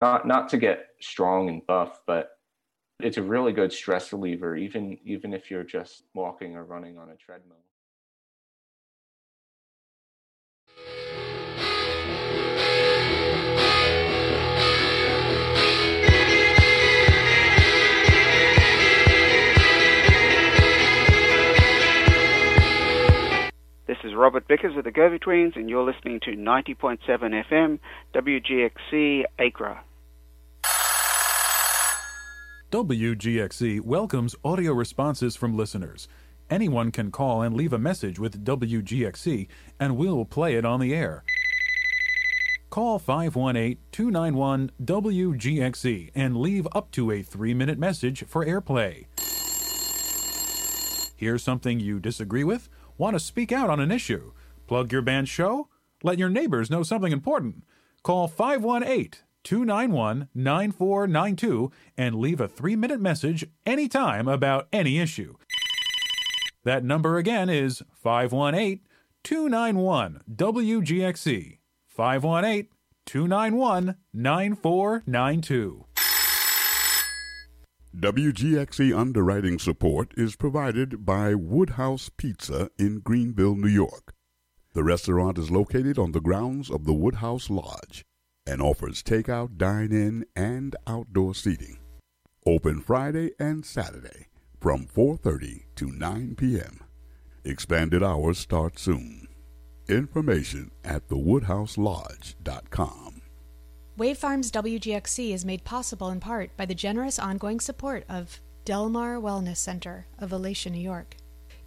not not to get strong and buff, but it's a really good stress reliever, even even if you're just walking or running on a treadmill. This is Robert Vickers of the Go-Betweens, and you're listening to 90.7 FM WGXC Acra. WGXC welcomes audio responses from listeners. Anyone can call and leave a message with WGXC, and we'll play it on the air. Call 518 291 WGXC and leave up to a three minute message for airplay. Hear something you disagree with? Want to speak out on an issue? Plug your band's show? Let your neighbors know something important. Call 518 291 9492 and leave a three minute message anytime about any issue. That number again is 518 291 WGXC. 518 291 9492. WGXC underwriting support is provided by Woodhouse Pizza in Greenville, New York. The restaurant is located on the grounds of the Woodhouse Lodge and offers takeout, dine in, and outdoor seating. Open Friday and Saturday from 4:30 to 9 p.m. Expanded hours start soon. Information at thewoodhouselodge.com. Wave Farms WGXC is made possible in part by the generous ongoing support of Delmar Wellness Center of Valatie, New York.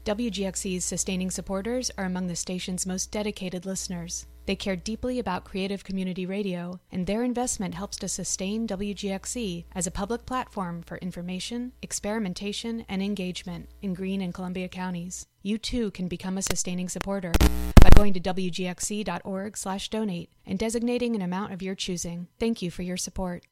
WGXC's sustaining supporters are among the station's most dedicated listeners. They care deeply about creative community radio, and their investment helps to sustain WGXC as a public platform for information, experimentation, and engagement in Greene and Columbia counties. You too can become a sustaining supporter by going to wgxc.org/donate and designating an amount of your choosing. Thank you for your support.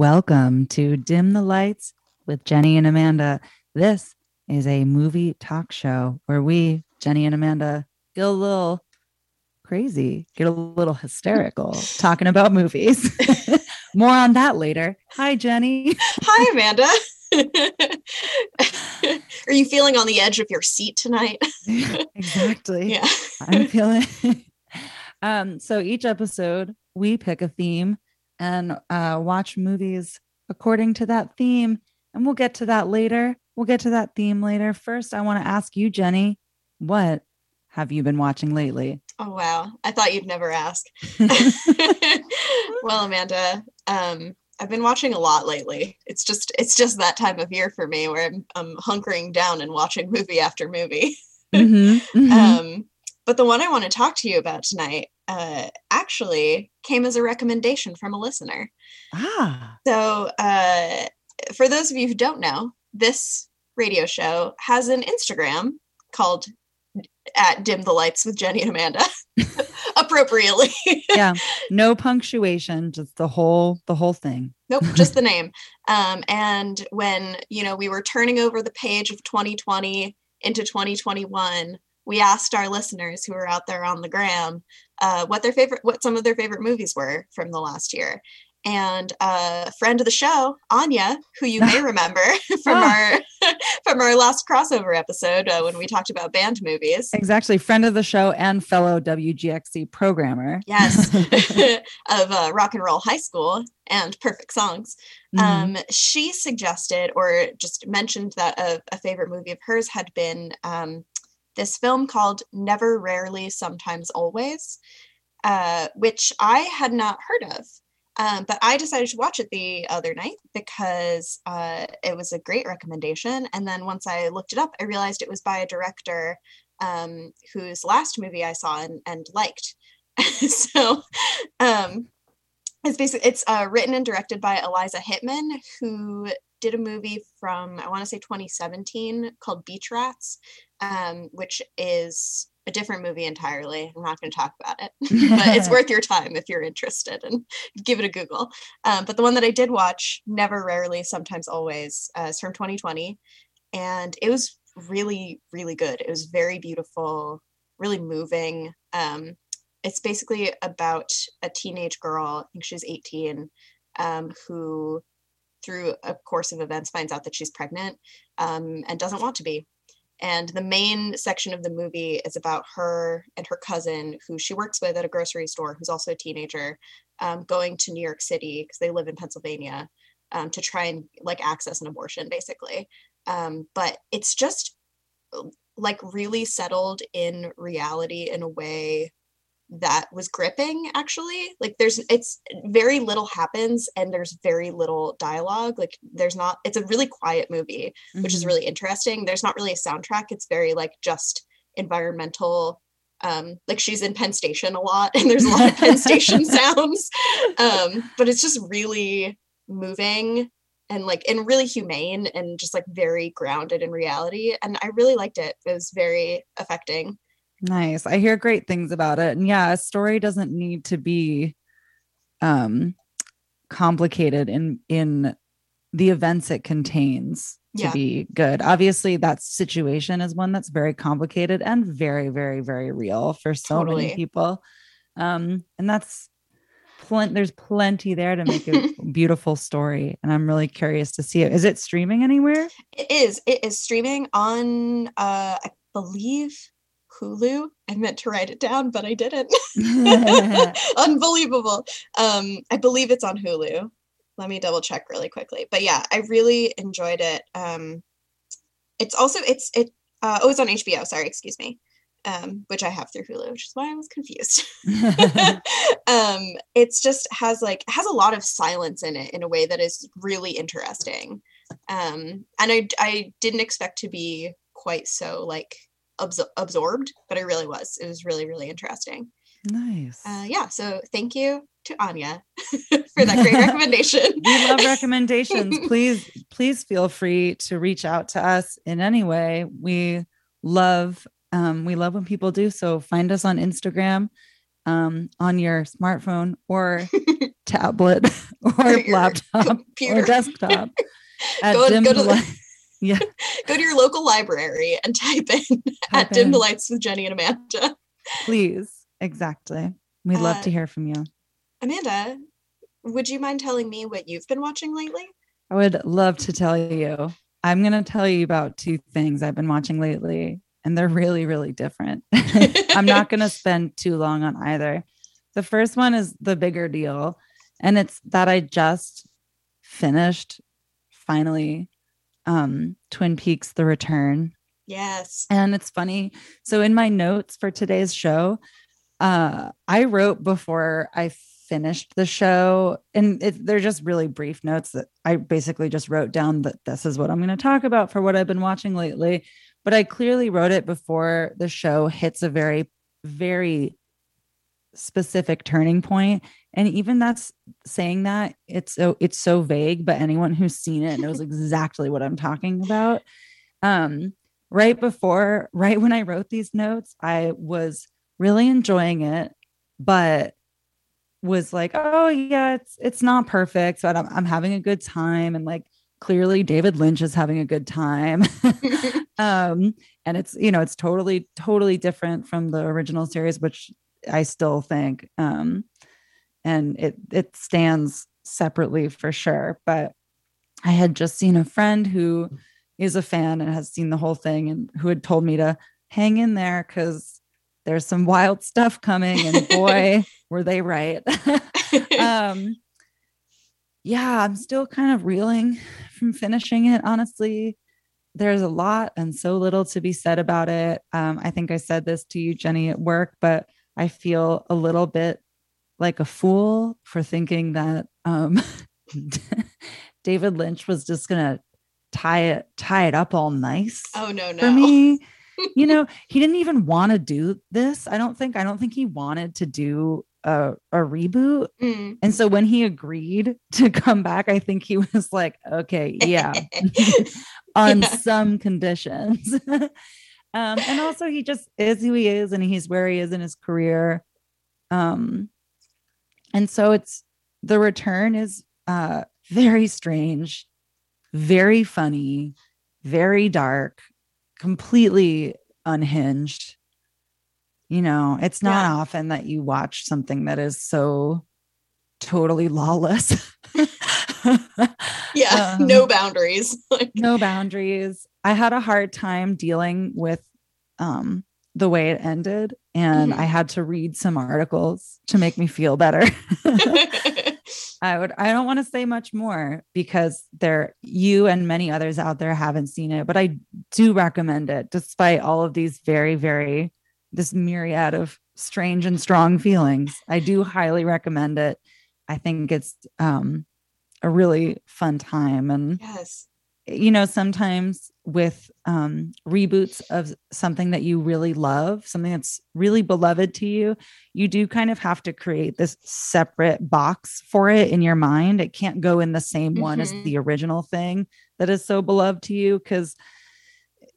Welcome to Dim the Lights with Jenny and Amanda. This is a movie talk show where we, Jenny and Amanda, get a little crazy, get a little hysterical talking about movies. More on that later. Hi, Jenny. Hi, Amanda. Are you feeling on the edge of your seat tonight? exactly. Yeah. I'm feeling. um, so each episode, we pick a theme and uh, watch movies according to that theme. And we'll get to that later. We'll get to that theme later. First, I want to ask you, Jenny, what have you been watching lately? Oh wow. I thought you'd never ask. well, Amanda, um, I've been watching a lot lately. It's just it's just that time of year for me where I'm, I'm hunkering down and watching movie after movie. Mm-hmm, mm-hmm. Um, but the one I want to talk to you about tonight uh, actually came as a recommendation from a listener. ah, So, uh, for those of you who don't know, this radio show has an Instagram called at Dim the Lights with Jenny and Amanda, appropriately. yeah. No punctuation, just the whole the whole thing. nope, just the name. Um, and when you know we were turning over the page of 2020 into 2021, we asked our listeners who were out there on the gram uh, what their favorite, what some of their favorite movies were from the last year. And uh, a friend of the show, Anya, who you may remember from Ah. our from our last crossover episode uh, when we talked about band movies. Exactly. Friend of the show and fellow WGXC programmer. Yes, of uh, Rock and Roll High School and Perfect Songs. Mhm. Um, she suggested or just mentioned that a, a favorite movie of hers had been um, this film called Never, Rarely, Sometimes, Always, uh, which I had not heard of. Um, but I decided to watch it the other night because uh, it was a great recommendation. And then once I looked it up, I realized it was by a director um, whose last movie I saw and, and liked. so um, it's basically it's uh, written and directed by Eliza Hittman, who did a movie from I want to say 2017 called Beach Rats, um, which is a different movie entirely. I'm not going to talk about it, but it's worth your time if you're interested and give it a Google. Um, but the one that I did watch, Never, Rarely, Sometimes, Always, uh, is from 2020. And it was really, really good. It was very beautiful, really moving. Um, it's basically about a teenage girl, I think she's 18, um, who through a course of events finds out that she's pregnant um, and doesn't want to be and the main section of the movie is about her and her cousin, who she works with at a grocery store, who's also a teenager, um, going to New York City because they live in Pennsylvania um, to try and like access an abortion, basically. Um, but it's just like really settled in reality in a way that was gripping actually. Like there's it's very little happens and there's very little dialogue. Like there's not it's a really quiet movie mm-hmm. which is mm-hmm. really interesting. There's not really a soundtrack. It's very like just environmental um like she's in penn station a lot and there's a lot of penn station sounds. Um but it's just really moving and like and really humane and just like very grounded in reality. And i really liked it. It was very affecting Nice. I hear great things about it. And yeah, a story doesn't need to be um complicated in in the events it contains to yeah. be good. Obviously, that situation is one that's very complicated and very, very, very real for so totally. many people. Um, and that's plenty there's plenty there to make a beautiful story. And I'm really curious to see it. Is it streaming anywhere? It is. It is streaming on uh I believe Hulu. I meant to write it down, but I didn't. Unbelievable. Um, I believe it's on Hulu. Let me double check really quickly. But yeah, I really enjoyed it. Um, it's also it's it uh, oh it's on HBO. Sorry, excuse me. Um, which I have through Hulu, which is why I was confused. um, it's just has like has a lot of silence in it in a way that is really interesting. Um, and I I didn't expect to be quite so like absor- absorbed, but I really was. It was really, really interesting. Nice. Uh, yeah. So thank you to Anya for that great recommendation. we love recommendations. please, please feel free to reach out to us in any way. We love, um, we love when people do. So find us on Instagram, um, on your smartphone or tablet or laptop computer. or desktop. At go, go to the- yeah. Go to your local library and type in type at Dim the Lights with Jenny and Amanda. Please. Exactly. We'd love uh, to hear from you. Amanda, would you mind telling me what you've been watching lately? I would love to tell you. I'm going to tell you about two things I've been watching lately, and they're really, really different. I'm not going to spend too long on either. The first one is the bigger deal, and it's that I just finished finally um, Twin Peaks The Return. Yes. And it's funny. So in my notes for today's show, uh, I wrote before I finished the show, and it, they're just really brief notes that I basically just wrote down that this is what I'm going to talk about for what I've been watching lately. But I clearly wrote it before the show hits a very, very specific turning point. And even that's saying that it's so it's so vague but anyone who's seen it knows exactly what i'm talking about. Um right before right when i wrote these notes i was really enjoying it but was like oh yeah it's it's not perfect but I'm, I'm having a good time. And like clearly david lynch is having a good time. Um and it's you know it's totally totally different from the original series which i still think um and it it stands separately for sure but i had just seen a friend who is a fan and has seen the whole thing and who had told me to hang in there because there's some wild stuff coming and boy were they right. Um yeah i'm still kind of reeling from finishing it honestly. There's a lot and so little to be said about it. Um, i think i said this to you jenny at work but i feel a little bit like a fool for thinking that um, David Lynch was just gonna tie it tie it up all nice. Oh no, no. For me, you know, he didn't even want to do this. I don't think. I don't think he wanted to do a, a reboot. Mm. And so when he agreed to come back, I think he was like, okay, yeah, on Yeah. some conditions. Um, and also he just is who he is and he's where he is in his career. Um, and so it's the return is uh very strange, very funny, very dark, completely unhinged. You know, it's not Yeah. often that you watch something that is so totally lawless. Yeah, Um, no boundaries. Like, no boundaries. I had a hard time dealing with um the way it ended and Mhm. I had to read some articles to make me feel better. I would I don't want to say much more because there you and many others out there haven't seen it, but I do recommend it despite all of these very very this myriad of strange and strong feelings. I do highly recommend it. I think it's um a really fun time and yes. You know sometimes with um reboots of something that you really love something that's really beloved to you you do kind of have to create this separate box for it in your mind it can't go in the same one as Mhm. the original thing that is so beloved to you because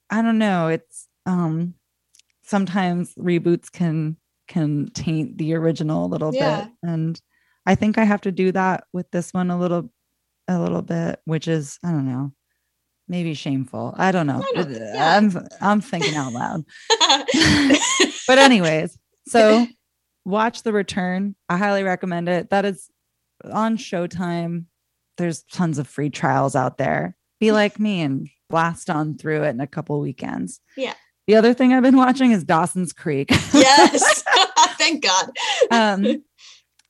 i don't know it's um sometimes reboots can can taint the original a little Yeah. bit and i think i have to do that with this one a little a little bit which is i don't know maybe shameful i don't know yeah. i'm i'm thinking out loud but anyways so watch the return i highly recommend it that is on showtime there's tons of free trials out there be like me and blast on through it in a couple weekends Yeah. the other thing i've been watching is dawson's creek yes. Thank God. um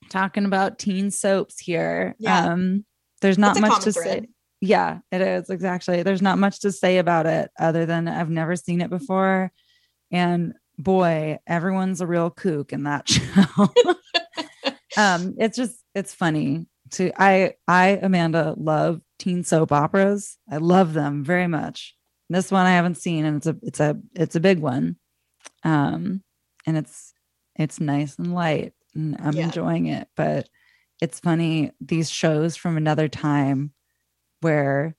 talking about teen soaps here Yeah. um there's not That's much to thread. say yeah it is exactly. There's not much to say about it other than i've never seen it before. And boy everyone's a real kook in that show. Um it's just it's funny to i i amanda love teen soap operas. I love them very much. This one i haven't seen and it's a it's a it's a big one. Um and it's it's nice and light and i'm Yeah. enjoying it. But it's funny these shows from another time where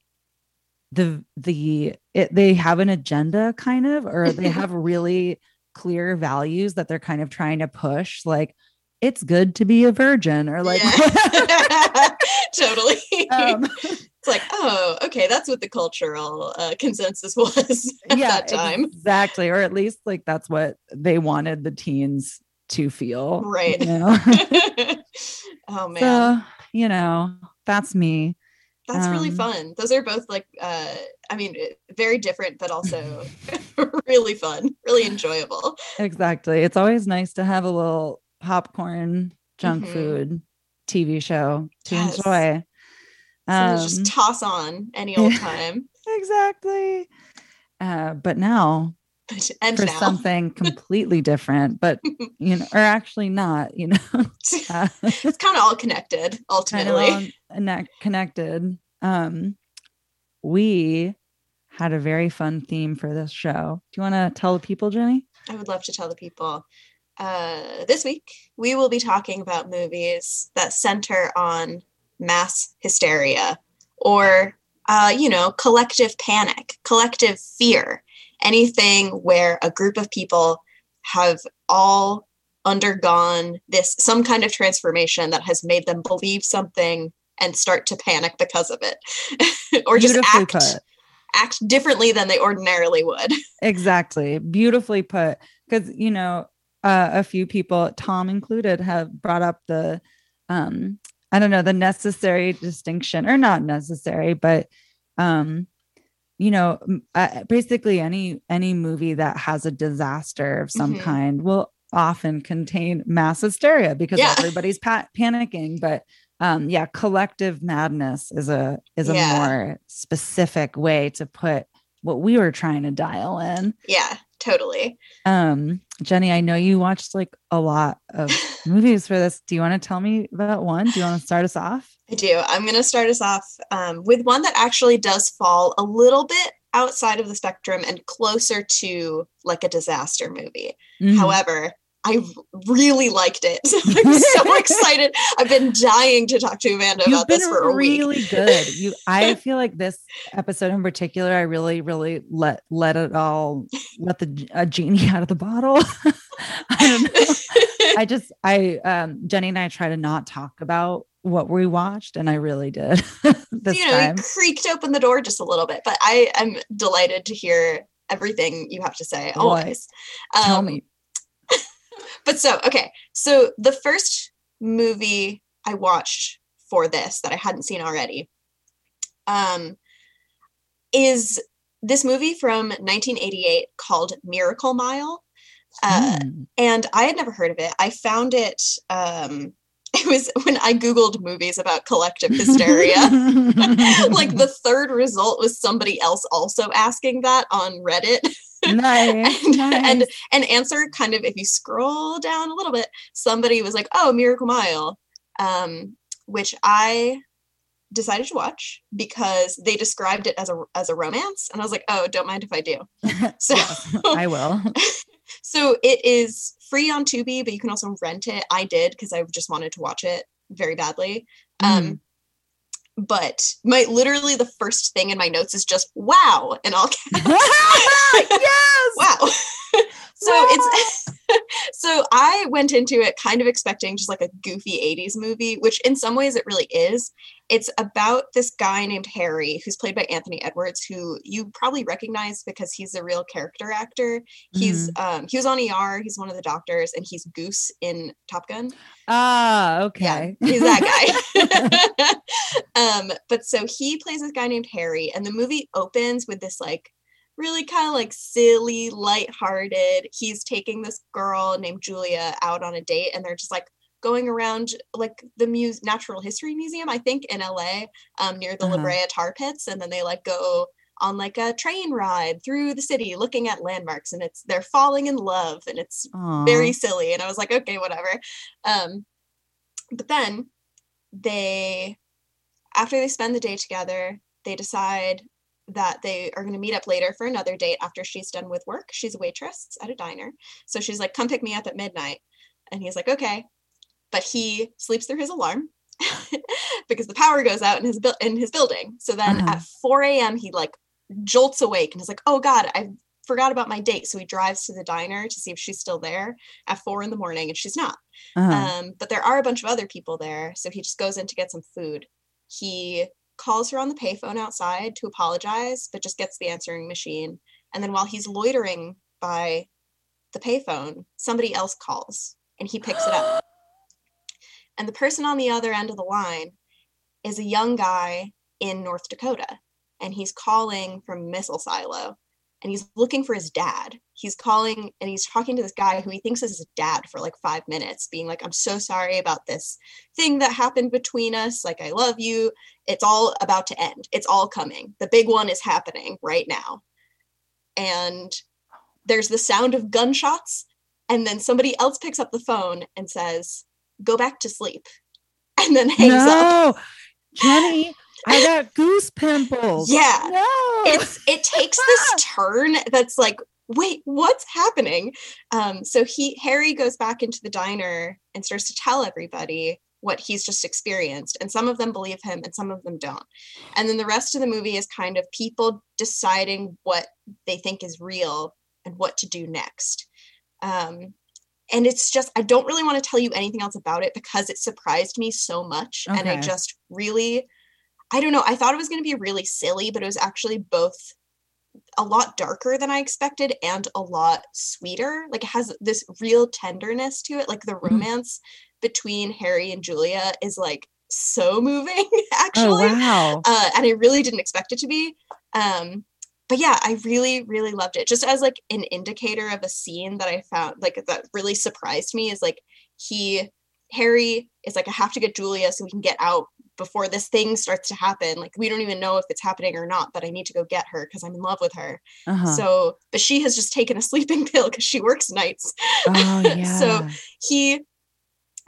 the the it, they have an agenda kind of or they have really clear values that they're kind of trying to push like it's good to be a virgin or like Yeah. totally. um, it's like, oh, okay, that's what the cultural uh, consensus was at yeah that time. exactly or at least like that's what they wanted the teens to feel Right. you know oh man, so you know that's me that's really um, fun. Those are both like, uh, I mean, very different, but also really fun, really enjoyable. exactly it's always nice to have a little popcorn junk Mhm. food tv show to Yes. enjoy Um, just toss on any old time. exactly uh but now and for now, something completely different but you know or actually not you know? Uh, it's kind of all connected kind of ultimately. all ne- connected. Um we had a very fun theme for this show. Do you want to tell the people jenny? I would love to tell the people. Uh, this week, we will be talking about movies that center on mass hysteria or, uh, you know, collective panic, collective fear, anything where a group of people have all undergone this some kind of transformation that has made them believe something and start to panic because of it. Or just act put. act differently than they ordinarily would. Exactly. Beautifully put. Because you know uh, a few people tom included have brought up the um i don't know the necessary distinction or not necessary but um you know uh, basically any any movie that has a disaster of some Mhm. kind will often contain mass hysteria because Yeah. everybody's pa- panicking but um yeah collective madness is a is a Yeah. more specific way to put what we were trying to dial in yeah totally um jenny i know you watched like a lot of movies for this do you want to tell me about one do you want to start us off I do. I'm going to start us off um, with one that actually does fall a little bit outside of the spectrum and closer to like a disaster movie. Mhm. However, I really liked it. I'm so excited. I've been dying to talk to Amanda You've about this for a week. really good. You, I feel like this episode in particular, I really, really let let it all let the a genie out of the bottle. I. I just, I, um, Jenny and I try to not talk about what we watched, and I really did this you know, time. you creaked open the door just a little bit, but I am delighted to hear everything you have to say. Always. Tell Um, me. But so, okay. So the first movie I watched for this that I hadn't seen already um, is this movie from 1988 called Miracle Mile. Uh, Mm. and I had never heard of it. I found it. Um, it was when I googled movies about collective hysteria. like the third result was somebody else also asking that on Reddit. nice, and, nice. and an answer kind of if you scroll down a little bit, somebody was like, "Oh, Miracle Mile," um, which I decided to watch because they described it as a as a romance, and I was like, "Oh, don't mind if I do." So. I will. So it is free on Tubi, but you can also rent it. I did because I just wanted to watch it very badly. Um, but my literally the first thing in my notes is just wow in all caps. yes. wow. so it's so I went into it kind of expecting just like a goofy 80s movie, which in some ways it really is. It's about this guy named Harry, who's played by Anthony Edwards, who you probably recognize because he's a real character actor. He's um he was on ER, he's one of the doctors, and he's Goose in Top Gun. Ah, okay. He's that guy. um, but so he plays this guy named Harry, and the movie opens with this like really kind of like silly, lighthearted. He's taking this girl named Julia out on a date, and they're just like going around like the muse natural history museum, I think, in LA, um, near the La Uh-huh. Brea tar pits, and then they like go on like a train ride through the city looking at landmarks and it's they're falling in love and it's Aw. very silly and i was like okay whatever um but then they after they spend the day together they decide that they are going to meet up later for another date after she's done with work. She's a waitress at a diner. So she's like come pick me up at midnight. And he's like okay. But he sleeps through his alarm because the power goes out in his bu- in his building. So then Uh-huh. at 4 a.m he like jolts awake and is like oh god i forgot about my date. So he drives to the diner to see if she's still there at four in the morning and she's not. Uh-huh. um, but there are a bunch of other people there. So he just goes in to get some food. He calls her on the payphone outside to apologize but just gets the answering machine. And then while he's loitering by the payphone somebody else calls and he picks it up. And the person on the other end of the line is a young guy in north dakota and he's calling from missile silo and he's looking for his dad. He's calling and he's talking to this guy who he thinks is his dad for like five minutes, being like, I'm so sorry about this thing that happened between us. Like, I love you. It's all about to end. It's all coming. The big one is happening right now. And there's the sound of gunshots. And then somebody else picks up the phone and says, Go back to sleep. And then hangs up. no, Jenny, I got goose pimples. Yeah. No. it's it takes this turn that's like wait what's happening um so he harry goes back into the diner and starts to tell everybody what he's just experienced and some of them believe him and some of them don't and then the rest of the movie is kind of people deciding what they think is real and what to do next um and it's just i don't really want to tell you anything else about it because it surprised me so much and i just really I don't know. I thought it was going to be really silly, but it was actually both a lot darker than I expected and a lot sweeter. Like it has this real tenderness to it. Like the Mhm. romance between Harry and Julia is like so moving, oh actually. wow. Uh, and I really didn't expect it to be. Um, but yeah, I really, really loved it. Just as like an indicator of a scene that I found like that really surprised me is like he Harry is like, I have to get Julia so we can get out before this thing starts to happen. Like we don't even know if it's happening or not, but I need to go get her because I'm in love with her. Uh-huh. So, but she has just taken a sleeping pill because she works nights. oh yeah. so he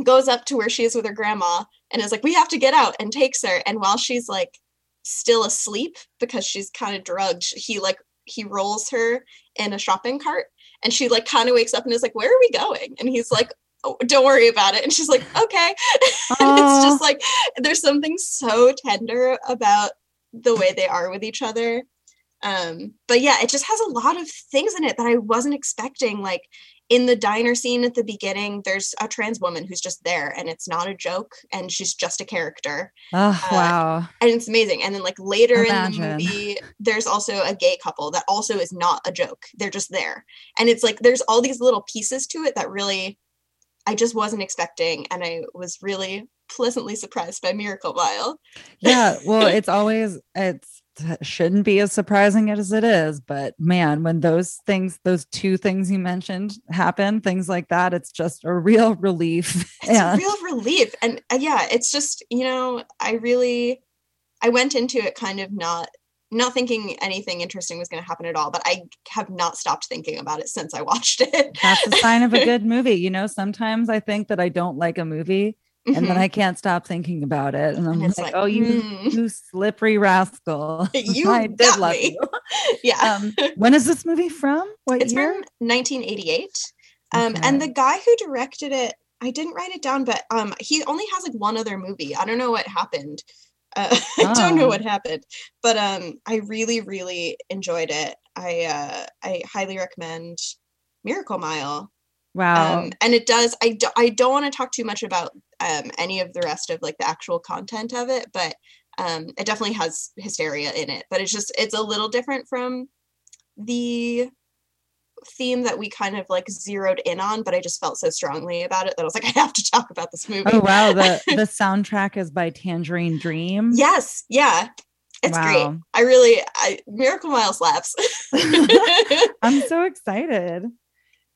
goes up to where she is with her grandma and is like, we have to get out and takes her. And while she's like still asleep because she's kind of drugged, he like he rolls her in a shopping cart and she like kind of wakes up and is like where are we going and he's like oh, don't worry about it. And she's like okay. And it's just like there's something so tender about the way they are with each other. Um but yeah it just has a lot of things in it that i wasn't expecting. Like in the diner scene at the beginning there's a trans woman who's just there and it's not a joke and she's just a character. Oh uh, wow. and it's amazing. And then like later Imagine. in the movie there's also a gay couple that also is not a joke. They're just there. And it's like there's all these little pieces to it that really i just wasn't expecting and i was really pleasantly surprised by miracle mile. Yeah well it's always it's shouldn't be as surprising as it is but man when those things those two things you mentioned happen things like that it's just a real relief it's a real relief and uh, yeah it's just you know i really i went into it kind of not not thinking anything interesting was going to happen at all but i have not stopped thinking about it since i watched it that's a sign of a good movie you know sometimes i think that i don't like a movie and then Mhm. I can't stop thinking about it. And I'm And like, like, oh, you, hmm. you slippery rascal. You I did love me. you. yeah Um, when is this movie from? What it's year? from 1988 um Okay. and the guy who directed it i didn't write it down but um he only has like one other movie i don't know what happened uh, i don't know Oh. what happened but um i really really enjoyed it i uh i highly recommend miracle mile Wow. um, and it does I, do, I don't want to talk too much about um, any of the rest of like the actual content of it but um, it definitely has hysteria in it but it's just it's a little different from the theme that we kind of like zeroed in on but i just felt so strongly about it that i was like i have to talk about this movie oh wow. The the soundtrack is by Tangerine Dream. yes yeah it's great i really i miracle mile slaps I'm so excited.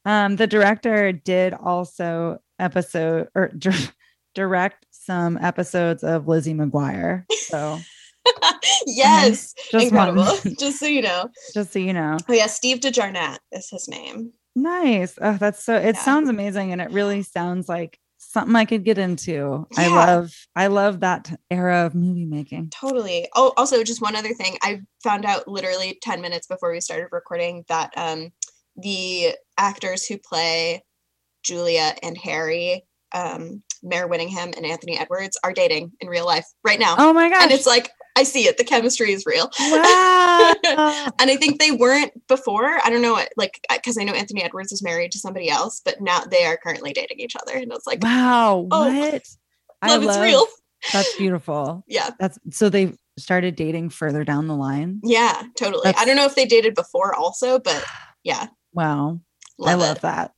Um, the director did also episode or dir- direct some episodes of Lizzie McGuire. So yes just incredible just so you know just so you know. oh yeah steve De Jarnatt is his name Nice. Oh, that's so it Yeah. sounds amazing and it really sounds like something I could get into. I love I love that era of movie making. Totally. Oh, also, just one other thing. I found out literally 10 minutes before we started recording that um, the actors who play Julia and Harry, um, Mare Winningham and Anthony Edwards, are dating in real life right now. Oh my gosh. and it's like, I see it. The chemistry is real. wow. and I think they weren't before. I don't know, what, like, because I know Anthony Edwards is married to somebody else, but now they are currently dating each other. And it's like, wow. Oh, What? love is real. That's beautiful. Yeah. That's so they started dating further down the line. Yeah, totally. I don't know if they dated before also, but yeah. Wow. Love I it. love that.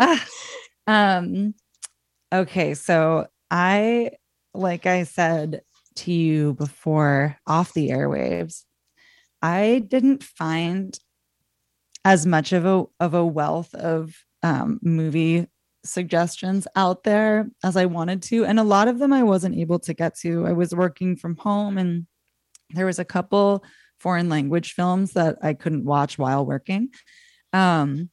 Ah. um okay, so I like I said to you before off the airwaves, I didn't find as much of a of a wealth of um movie suggestions out there as I wanted to and a lot of them I wasn't able to get to. I was working from home and there was a couple foreign language films that I couldn't watch while working. Um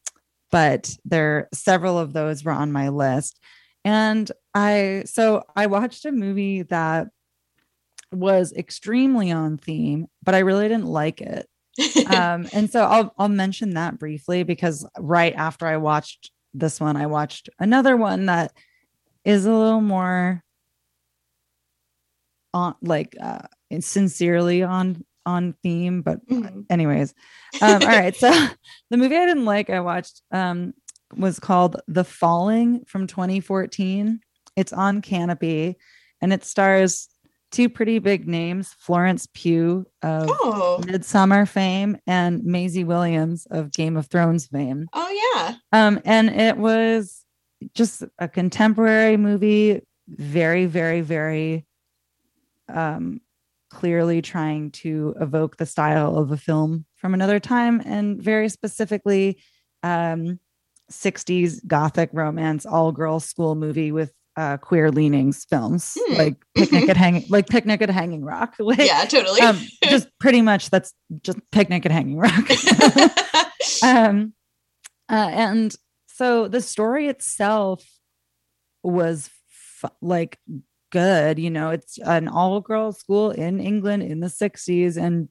but there several of those were on my list and i so i watched a movie that was extremely on theme but i really didn't like it. Um and so i'll i'll mention that briefly because right after i watched this one i watched another one that is a little more on like uh sincerely on on theme but Mhm. anyways. Um all right. So the movie i didn't like i watched um was called the falling from 2014 it's on Kanopy and it stars two pretty big names florence pugh of Oh, Midsommar fame and maisie williams of game of thrones fame oh yeah. um and it was just a contemporary movie very very very um clearly trying to evoke the style of a film from another time and very specifically um 60s gothic romance all girls school movie with uh queer leanings films Hmm. like picnic at hanging like picnic at hanging rock like Yeah, totally. um just pretty much that's just picnic at hanging rock um uh, and so the story itself was f- like good you know it's an all girls school in england in the 60s and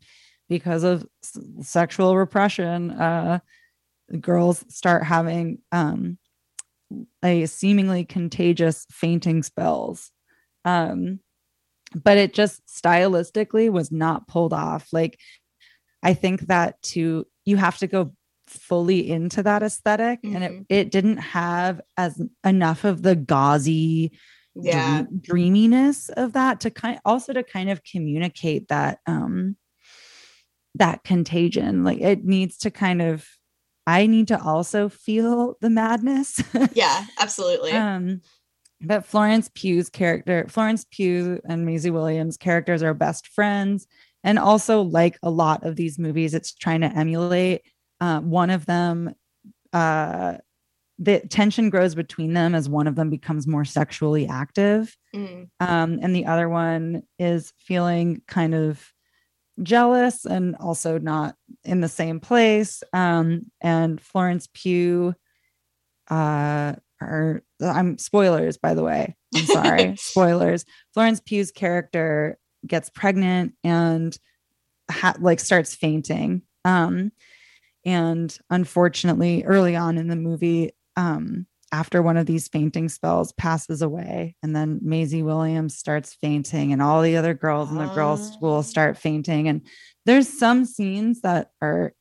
because of s- sexual repression uh the girls start having um a seemingly contagious fainting spells um but it just stylistically was not pulled off like i think that to you have to go fully into that esthetic and it, Mhm. it didn't have as enough of the gauzy Yeah. dream- dreaminess of that to kind also to kind of communicate that um that contagion like it needs to kind of i need to also feel the madness Yeah, absolutely. um but florence pugh's character florence pugh and maisie williams characters are best friends and also like a lot of these movies it's trying to emulate uh, one of them uh the tension grows between them as one of them becomes more sexually active Mm. um, and the other one is feeling kind of jealous and also not in the same place. Um, and Florence Pugh, uh, her, I'm spoilers, by the way. I'm sorry, spoilers. Florence Pugh's character gets pregnant and ha- like starts fainting. Um, and unfortunately, early on in the movie, um, after one of these fainting spells passes away and then Maisie Williams starts fainting and all the other girls in the girls Oh. school start fainting and there's some scenes that are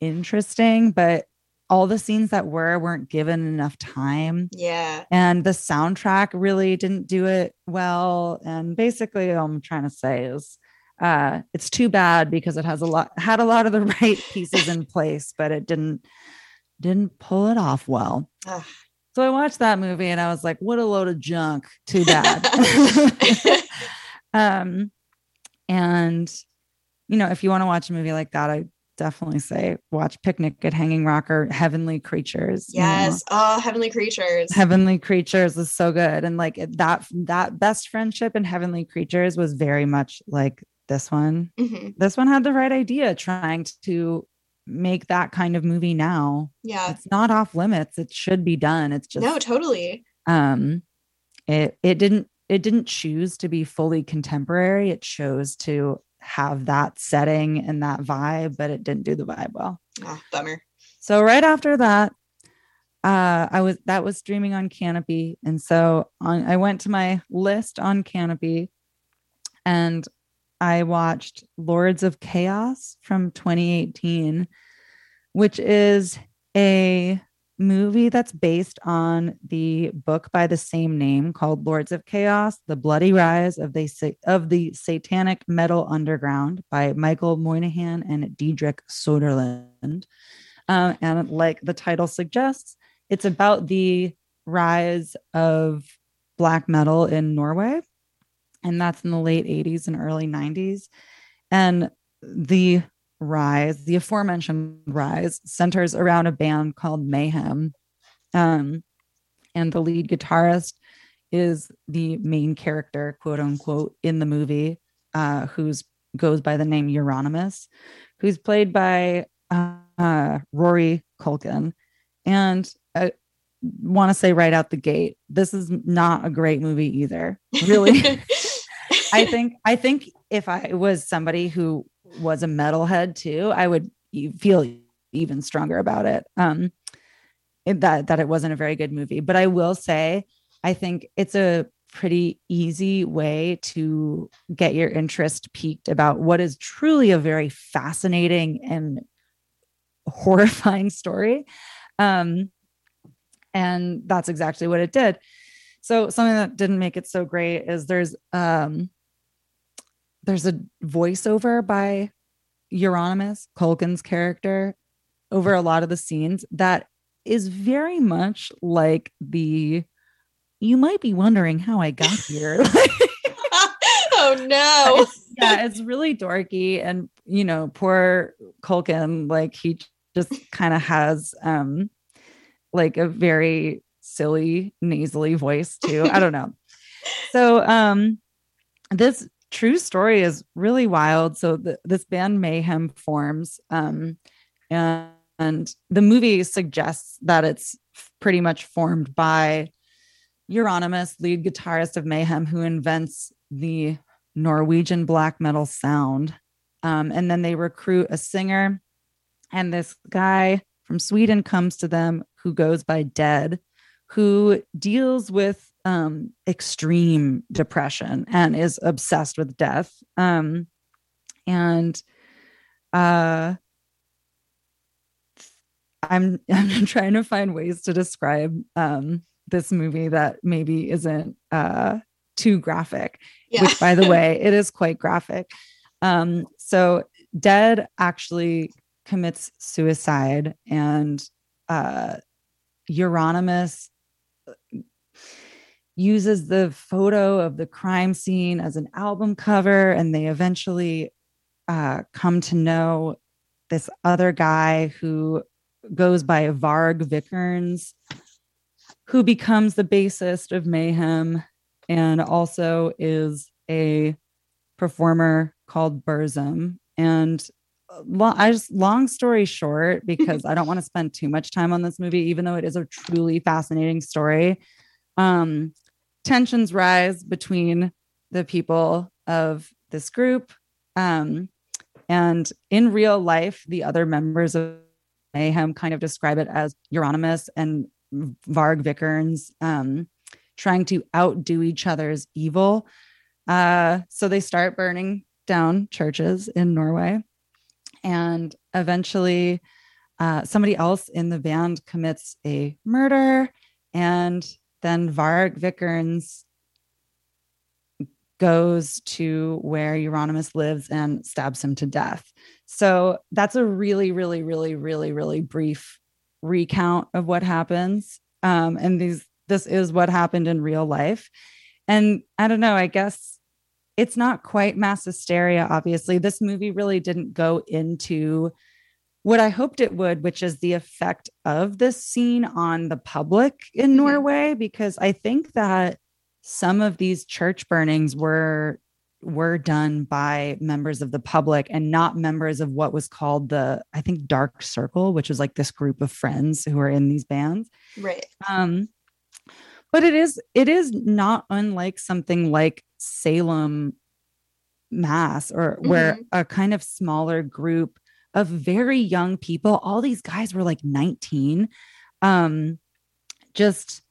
interesting but all the scenes that were weren't given enough time Yeah. and the soundtrack really didn't do it well and basically all I'm trying to say is uh it's too bad because it has a lot had a lot of the right pieces in place but it didn't didn't pull it off well Ugh. So I watched that movie and I was like, what a load of junk. Too bad. um, and you know, if you want to watch a movie like that, I definitely say watch Picnic at Hanging Rock or Heavenly Creatures. you know. Yes. Oh, Heavenly Creatures. Heavenly Creatures is so good. And like that that best friendship in Heavenly Creatures was very much like this one. Mhm. This one had the right idea trying to make that kind of movie now. Yeah. It's not off limits. It should be done. It's just No, totally. um it it didn't it didn't choose to be fully contemporary it chose to have that setting and that vibe but it didn't do the vibe well Oh, bummer. so right after that uh i was that was streaming on Kanopy and so on i went to my list on Kanopy and i watched lords of chaos from 2018 which is a movie that's based on the book by the same name called Lords of Chaos: The Bloody Rise of the of the Satanic Metal Underground by Michael Moynihan and Didrik Søderlind. Um, and like the title suggests, it's about the rise of black metal in Norway, and that's in the late 80s and early 90s. And the rise, the aforementioned rise, centers around a band called Mayhem. Um, and the lead guitarist is the main character, quote unquote, in the movie, uh, who's goes by the name Euronymous, who's played by uh, Rory Culkin. And I want to say right out the gate, this is not a great movie either. Really. I think I think if I was somebody who was a metalhead too, I would feel even stronger about it. Um, that that it wasn't a very good movie, but I will say I think it's a pretty easy way to get your interest piqued about what is truly a very fascinating and horrifying story. Um, and that's exactly what it did. So something that didn't make it so great is there's um there's a voiceover by Euronymous, Culkin's character, over a lot of the scenes that is very much like the you might be wondering how I got here. oh no. It's- yeah, it's really dorky and you know, poor Culkin, like he just kind of has um like a very silly nasally voice too. I don't know. So um this true story is really wild. So the, this band Mayhem forms um and, and the movie suggests that it's pretty much formed by Euronymous, lead guitarist of Mayhem, who invents the Norwegian black metal sound. Um, and then they recruit a singer, and this guy from Sweden comes to them who goes by Dead, who deals with um, extreme depression and is obsessed with death. Um, and uh, I'm I'm trying to find ways to describe um, this movie that maybe isn't uh, too graphic. Yeah. Which, by the way, it is quite graphic. Um, so, Dead actually commits suicide, and uh, Euronymous uses the photo of the crime scene as an album cover, and they eventually uh, come to know this other guy who goes by Varg Vikernes, who becomes the bassist of Mayhem and also is a performer called Burzum. And lo- I just long story short, because I don't want to spend too much time on this movie, even though it is a truly fascinating story. Um, tensions rise between the people of this group. Um, and in real life, the other members of Mayhem kind of describe it as Euronymous and Varg Vikernes um, trying to outdo each other's evil. Uh, so they start burning down churches in Norway. And eventually, uh, somebody else in the band commits a murder. And then Varg Vikernes goes to where Euronymous lives and stabs him to death. So that's a really, really, really, really, really brief recount of what happens. Um, and these this is what happened in real life. And I don't know, I guess it's not quite mass hysteria, obviously. This movie really didn't go into what I hoped it would, which is the effect of this scene on the public in Mhm. Norway, because I think that some of these church burnings were were done by members of the public and not members of what was called the I think dark circle, which was like this group of friends who are in these bands. Right. Um, but it is it is not unlike something like Salem, Mass, or where a kind of smaller group of very young people, all these guys were like 19, um, just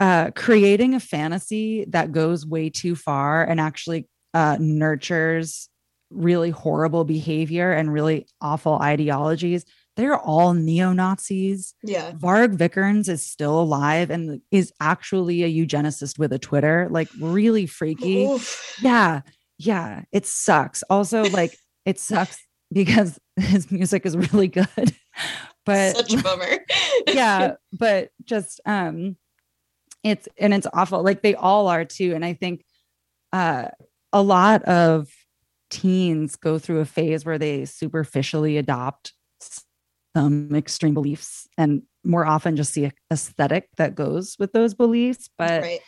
uh, creating a fantasy that goes way too far and actually uh, nurtures really horrible behavior and really awful ideologies. They're all neo Nazis. Yeah. Varg Vikernes is still alive and is actually a eugenicist with a Twitter, like really freaky. Oof. Yeah. Yeah. It sucks. Also, like, it sucks because his music is really good. But Such a bummer. yeah, but just um it's and it's awful. Like they all are too. And I think uh a lot of teens go through a phase where they superficially adopt some extreme beliefs and more often just the aesthetic that goes with those beliefs. But right.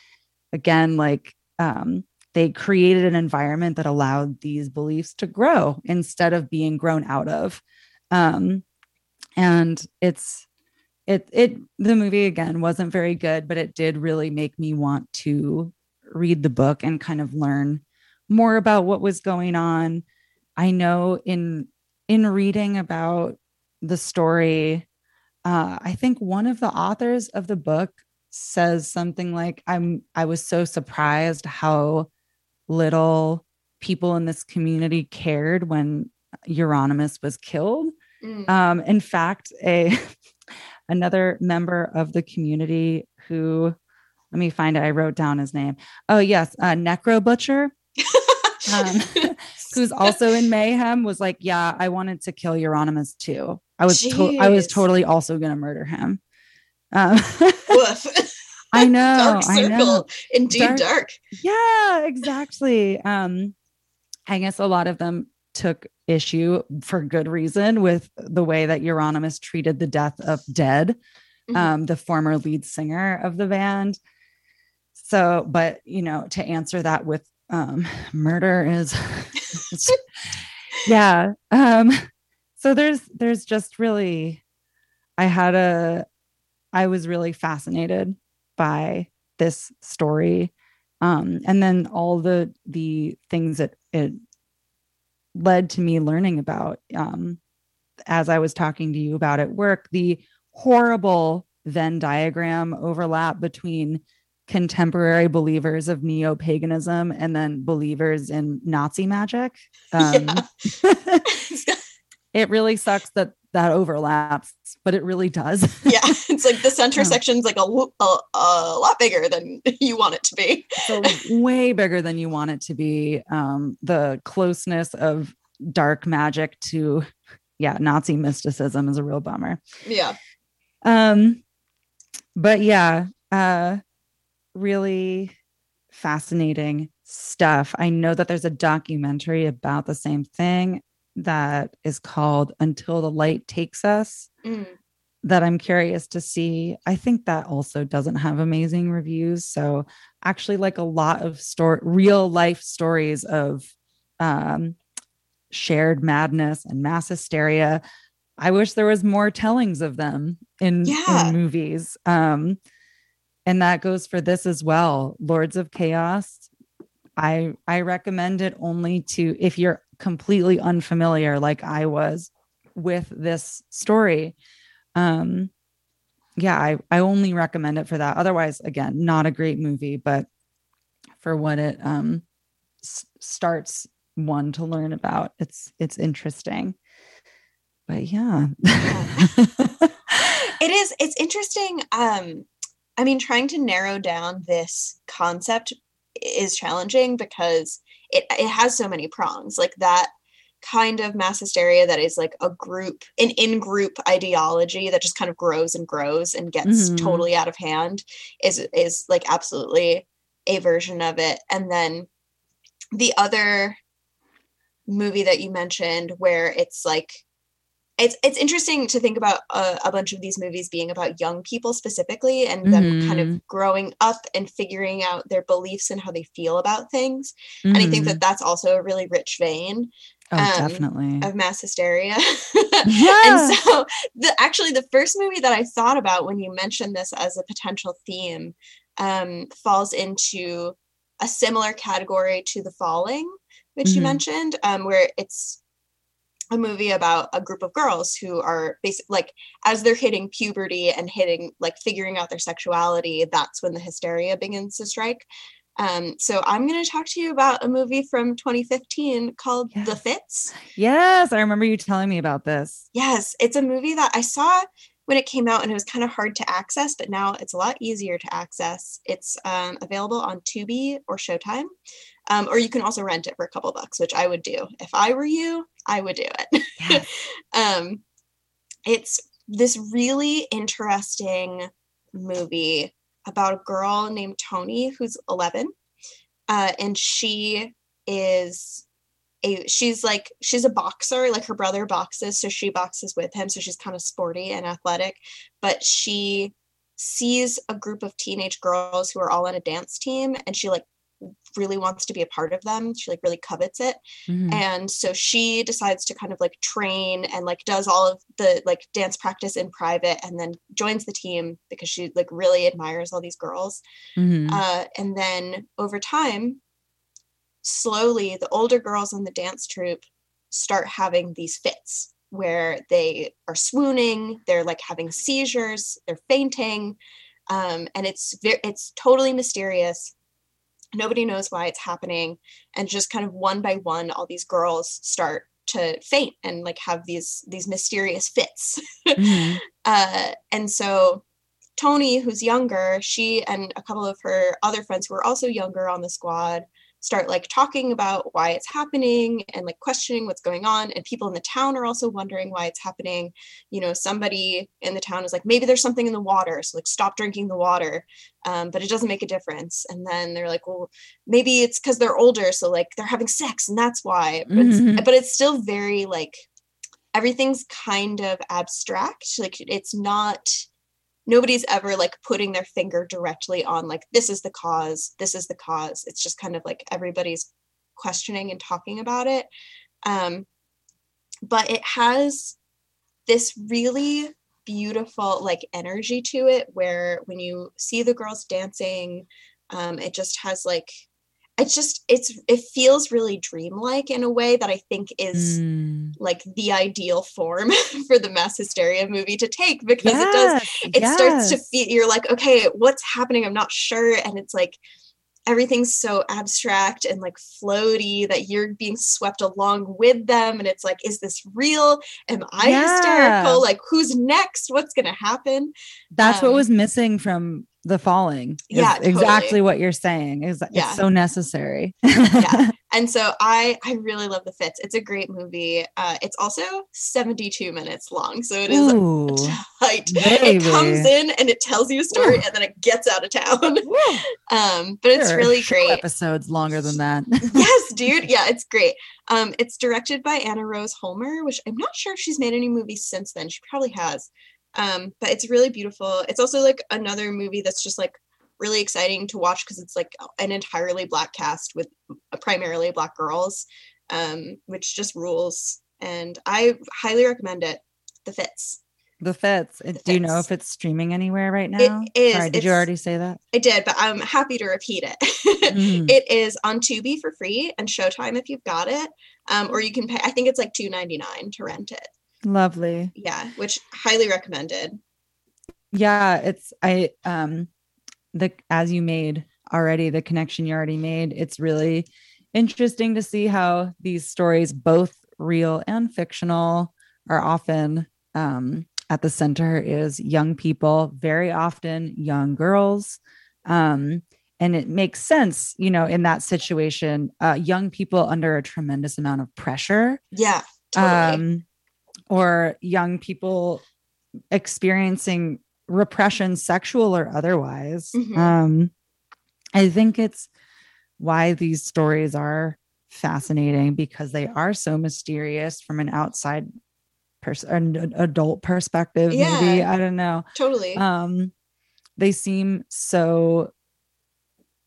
again, like um, they created an environment that allowed these beliefs to grow instead of being grown out of. Um, and it's it it the movie again wasn't very good, but it did really make me want to read the book and kind of learn more about what was going on. I know in in reading about the story, uh, I think one of the authors of the book says something like, "I'm I was so surprised how little people in this community cared when Euronymous was killed." Mm. Um, in fact, a another member of the community who let me find it. I wrote down his name. Oh yes, uh, Necro Butcher, um, who's also in Mayhem, was like, "Yeah, I wanted to kill Euronymous too. I was to- I was totally also going to murder him." Um, Woof. I know, dark I circle. know. Indeed, Dark- dark. Yeah, exactly. Um, I guess a lot of them took issue for good reason with the way that Euronymous treated the death of Dead, Mhm. um, the former lead singer of the band. So, but you know, to answer that with um, murder is, yeah. Um, so there's there's just really, I had a, I was really fascinated by this story um, and then all the the things that it led to me learning about um, as I was talking to you about at work, the horrible Venn diagram overlap between contemporary believers of neo paganism and then believers in Nazi magic. Um, it really sucks that that overlaps, but it really does. yeah, it's like the center section's like a, a, a, lot bigger than you want it to be. so way bigger than you want it to be. Um, the closeness of dark magic to, yeah, Nazi mysticism is a real bummer. Yeah. Um, but yeah, uh, really fascinating stuff. I know that there's a documentary about the same thing that is called Until the Light Takes Us Mm. that I'm curious to see. I think that also doesn't have amazing reviews. So actually like a lot of story real life stories of um shared madness and mass hysteria. I wish there was more tellings of them in, Yeah. in movies. Um and that goes for this as well. Lords of Chaos. I I recommend it only to if you're completely unfamiliar like I was with this story. Um yeah, I I only recommend it for that. Otherwise, again, not a great movie, but for what it um s- starts one to learn about, it's it's interesting. But yeah. It is, it's interesting. Um, I mean, trying to narrow down this concept is challenging because it, it has so many prongs. Like that kind of mass hysteria that is like a group, an in group ideology that just kind of grows and grows and gets Mhm. totally out of hand is is like absolutely a version of it. And then the other movie that you mentioned where it's like it's it's interesting to think about a, a bunch of these movies being about young people specifically and them kind of growing up and figuring out their beliefs and how they feel about things and i think that that's also a really rich vein oh, um, definitely. of mass hysteria Yeah. and so the actually the first movie that i thought about when you mentioned this as a potential theme um, falls into a similar category to the falling which you Mhm. mentioned um, where it's a movie about a group of girls who are basic like as they're hitting puberty and hitting like figuring out their sexuality that's when the hysteria begins to strike um, so i'm going to talk to you about a movie from 2015 called the fits yes, I remember you telling me about this. Yes, it's a movie that I saw when it came out and it was kind of hard to access, but now it's a lot easier to access. It's um, available on Tubi or Showtime, um, or you can also rent it for a couple bucks, which I would do. If I were you, I would do it. Yes. um, it's this really interesting movie about a girl named Tony who's 11, uh, and she is a she's like she's a boxer like her brother boxes so she boxes with him so she's kind of sporty and athletic but she sees a group of teenage girls who are all on a dance team and she like really wants to be a part of them she like really covets it Mhm. and so she decides to kind of like train and like does all of the like dance practice in private and then joins the team because she like really admires all these girls Mhm. uh, and then over time slowly the older girls in the dance troupe start having these fits where they are swooning they're like having seizures they're fainting um, and it's it's totally mysterious nobody knows why it's happening and just kind of one by one all these girls start to faint and like have these these mysterious fits Mhm. uh, and so Tony, who's younger, she and a couple of her other friends who are also younger on the squad start like talking about why it's happening and like questioning what's going on. And people in the town are also wondering why it's happening. You know, somebody in the town is like, maybe there's something in the water. So like stop drinking the water. Um, but it doesn't make a difference. And then they're like, well, maybe it's because they're older. So like they're having sex and that's why. But, it's, Mhm. but it's still very like everything's kind of abstract. Like it's not nobody's ever like putting their finger directly on like this is the cause this is the cause. It's just kind of like everybody's questioning and talking about it. Um but it has this really beautiful like energy to it where when you see the girls dancing um it just has like it's just it's it feels really dreamlike in a way that I think is Mm. like the ideal form for the mass hysteria movie to take because it does Yes, it starts to feel you're like okay what's happening? I'm not sure and it's like everything's so abstract and like floaty that you're being swept along with them and it's like is this real? Am i Yeah. hysterical? Like who's next? What's gonna happen? That's what um, was missing from the falling. Yeah, exactly what you're saying. Is Yeah. it's so necessary. Yeah. and so i i really love the fits it's a great movie uh it's also 72 minutes long so it is Ooh, tight baby. it comes in and it tells you a story Woo. and then it gets out of town um but it's There really great Episodes longer than that. yes, dude. Yeah, it's great. Um, it's directed by Anna Rose Holmer, which I'm not sure if she's made any movies since then. She probably has. Um, but it's really beautiful. It's also like another movie that's just like really exciting to watch because it's like an entirely black cast with primarily black girls, um, which just rules. And I highly recommend it. The Fits. the fits. Uh, Do you know if it's streaming anywhere right now? is, Sorry, did you already say that? I did, but I'm happy to repeat it. Mhm. It is on Tubi for free and Showtime if you've got it. Um, or you can pay. I think it's like two ninety nine to rent it. Lovely. Yeah, which highly recommended. Yeah, it's I um the as you made already the connection you already made. It's really interesting to see how these stories, both real and fictional, are often um at the center is young people, very often young girls. Um and it makes sense, you know, in that situation, uh, young people under a tremendous amount of pressure Yeah, totally. um, or young people experiencing repression, sexual or otherwise. Mhm. Um, I think it's why these stories are fascinating because they are so mysterious from an outside person, an adult perspective. Maybe I don't know. totally. Um, they seem so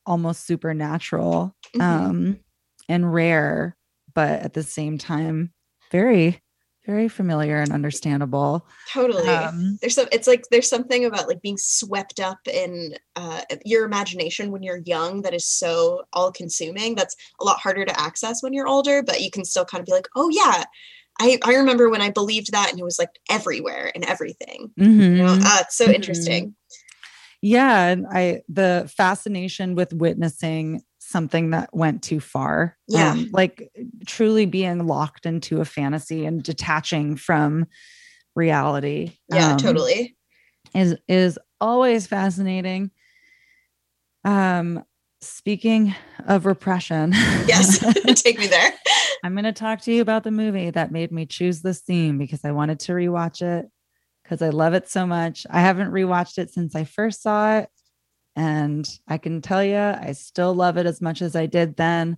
almost supernatural Mhm. um and rare but at the same time very very familiar and understandable totally. um there's some. It's like there's something about like being swept up in uh, your imagination when you're young that is so all consuming. That's a lot harder to access when you're older, but you can still kind of be like, oh yeah. I, I remember when I believed that and it was like everywhere and everything. You know, uh, it's so Mhm. interesting. yeah and i the fascination with witnessing something that went too far Yeah. um, like truly being locked into a fantasy and detaching from reality Yeah, um, totally. is is always fascinating um speaking of repression Yes, take me there. I'm going to talk to you about the movie that made me choose this theme because I wanted to rewatch it because I love it so much. I haven't rewatched it since I first saw it. And I can tell you, I still love it as much as I did then.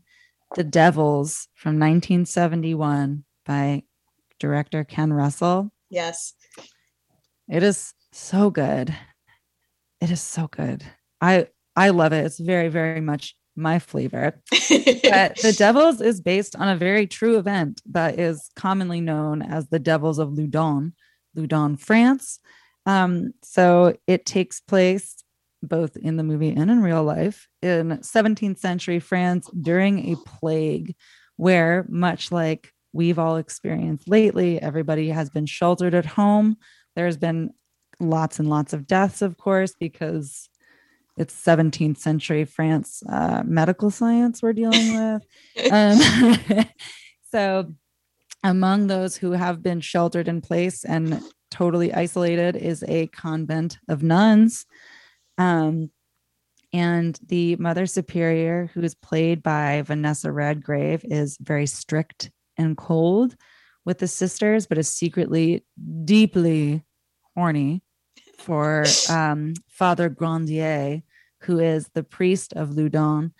The Devils from 1971 by director Ken Russell. Yes. It is so good. It is so good. I I love it. It's very very much my flavor. But the Devils is based on a very true event that is commonly known as the Devils of Loudun, Loudun, France. Um, so it takes place both in the movie and in real life in 17th century France during a plague, where much like we've all experienced lately, everybody has been sheltered at home. There's been lots and lots of deaths, of course, because it's 17th century France uh, medical science we're dealing with. Um, so, among those who have been sheltered in place and totally isolated is a convent of nuns. Um, and the Mother Superior, who is played by Vanessa Redgrave, is very strict and cold with the sisters, but is secretly deeply horny for um, Father Grandier, who is the priest of Loudun.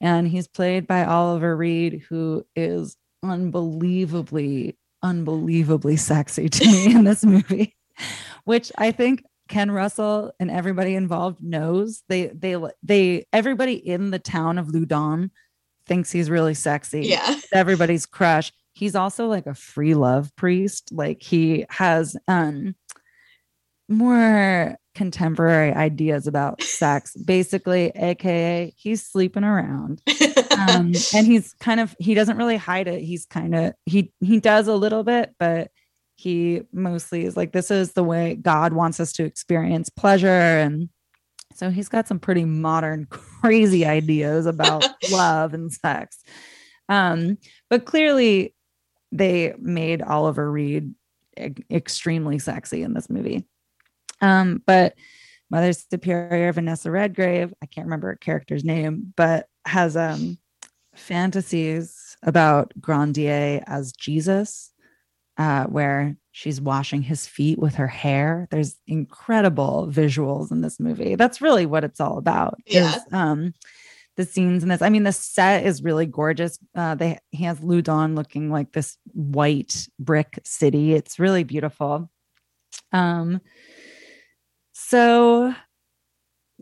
And he's played by Oliver Reed, who is unbelievably, unbelievably sexy to me in this movie, which I think Ken Russell and everybody involved knows. They, they, they, everybody in the town of Loudun thinks he's really sexy Yeah. everybody's crush. He's also like a free love priest. Like he has um more contemporary ideas about sex basically aka he's sleeping around um, and he's kind of he doesn't really hide it he's kind of he he does a little bit but he mostly is like this is the way god wants us to experience pleasure. And so he's got some pretty modern crazy ideas about love and sex. Um but clearly they made oliver reed e- extremely sexy in this movie. Um but mother superior vanessa redgrave i can't remember her character's name but has um fantasies about grandier as jesus uh, where she's washing his feet with her hair. There's incredible visuals in this movie. That's really what it's all about. Yeah. Is, um, the scenes in this. I mean, the set is really gorgeous. Uh, they he has Loudun looking like this white brick city. It's really beautiful. Um, so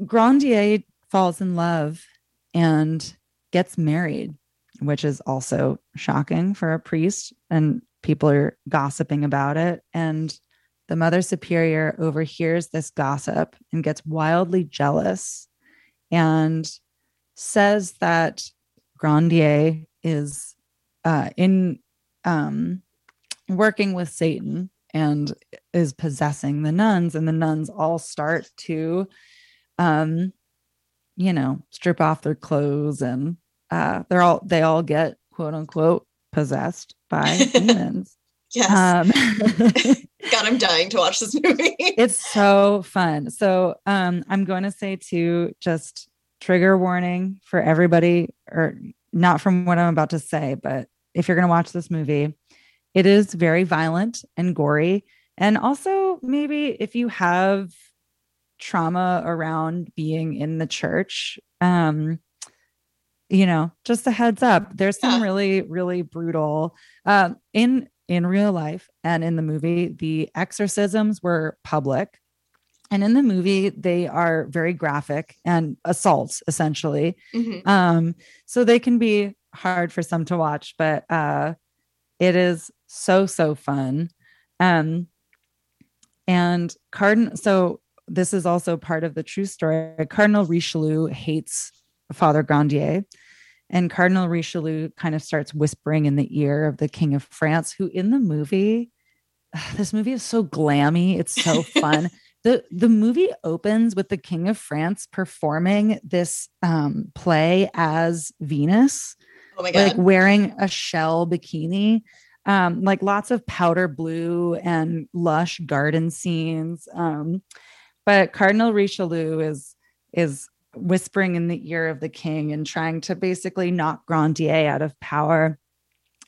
Grandier falls in love and gets married, which is also shocking for a priest. And people are gossiping about it. And the mother superior overhears this gossip and gets wildly jealous and says that Grandier is uh, in um, working with Satan and is possessing the nuns, and the nuns all start to, um, you know, strip off their clothes, and uh, they're all they all get quote unquote possessed by demons. yes. Um, God, I'm dying to watch this movie. it's so fun. So um, I'm going to say to just trigger warning for everybody, or not from what I'm about to say, but if you're going to watch this movie, it is very violent and gory. And also, maybe if you have trauma around being in the church, um, you know, just a heads up. There's some Yeah. really, really brutal um, in in real life and in the movie. The exorcisms were public, and in the movie they are very graphic and assaults essentially. Mhm. Um, so they can be hard for some to watch, but uh, it is so so fun. Um, and Cardinal. So this is also part of the true story. Cardinal Richelieu hates Father Grandier, and Cardinal Richelieu kind of starts whispering in the ear of the King of France, who in the movie, this movie is so glammy. It's so fun. the The movie opens with the King of France performing this um, play as Venus Oh my god. like wearing a shell bikini um like lots of powder blue and lush garden scenes um but cardinal richelieu is is whispering in the ear of the king and trying to basically knock grandier out of power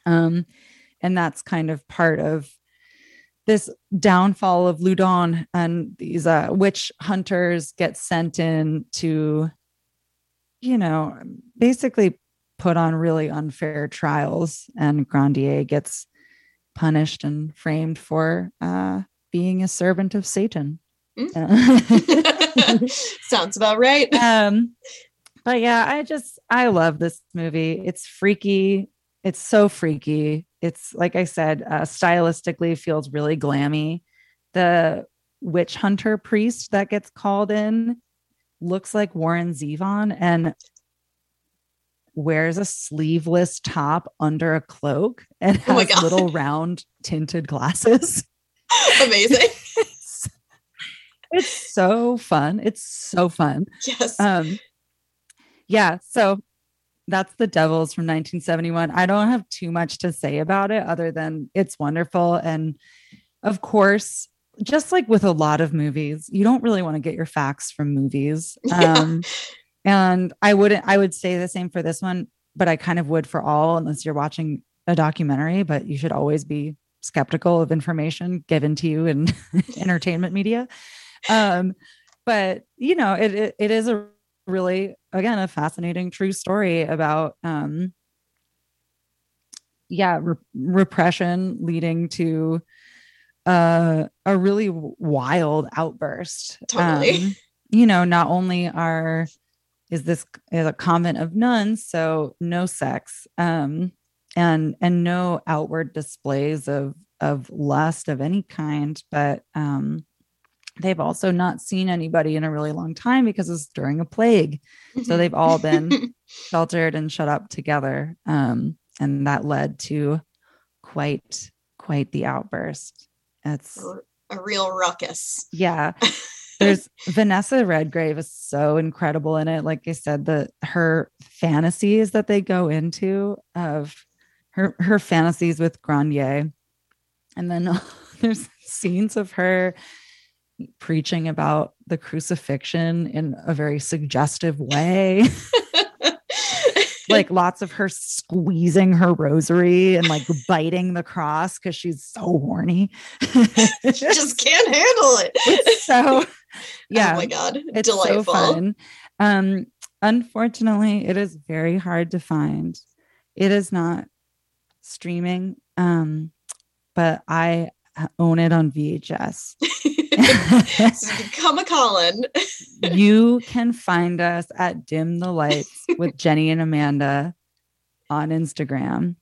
um and that's kind of part of this downfall of Loudun and these uh, witch hunters get sent in to, you know, basically put on really unfair trials, and Grandier gets punished and framed for uh, being a servant of Satan. Uh, Sounds about right. um, but yeah, I just I love this movie. It's freaky. It's so freaky. It's like I said, uh, stylistically feels really glammy. The witch hunter priest that gets called in looks like Warren Zevon and wears a sleeveless top under a cloak and Oh has God. little round tinted glasses. Amazing. It's, so fun. It's so fun. Yes. Um, yeah, so that's The Devils from 1971. I don't have too much to say about it other than it's wonderful. And of course, just like with a lot of movies, you don't really want to get your facts from movies. Yeah. Um, and I wouldn't, I would say the same for this one, but I kind of would for all, unless you're watching a documentary, but you should always be skeptical of information given to you in entertainment media. Um, but you know, it, it, it is a really, again, a fascinating true story about, um, yeah, re- repression leading to uh, a really wild outburst. Totally. Um, you know, not only are is this is a convent of nuns, so no sex, um, and and no outward displays of of lust of any kind, but um, they've also not seen anybody in a really long time because it's during a plague. So they've all been sheltered and shut up together. Um, and that led to quite quite the outburst. It's a real ruckus. Yeah. There's Vanessa Redgrave is so incredible in it. Like I said, the her fantasies that they go into of her her fantasies with Grenier. And then there's scenes of her preaching about the crucifixion in a very suggestive way. like lots of her squeezing her rosary and like biting the cross because she's so horny. She just can't handle it. so yeah. Oh my god. It's Delightful. so fun. Um unfortunately it is very hard to find. It is not streaming. Um, but I own it on VHS. Come a Colin. you can find us at Dim the Lights with Jenny and Amanda on Instagram.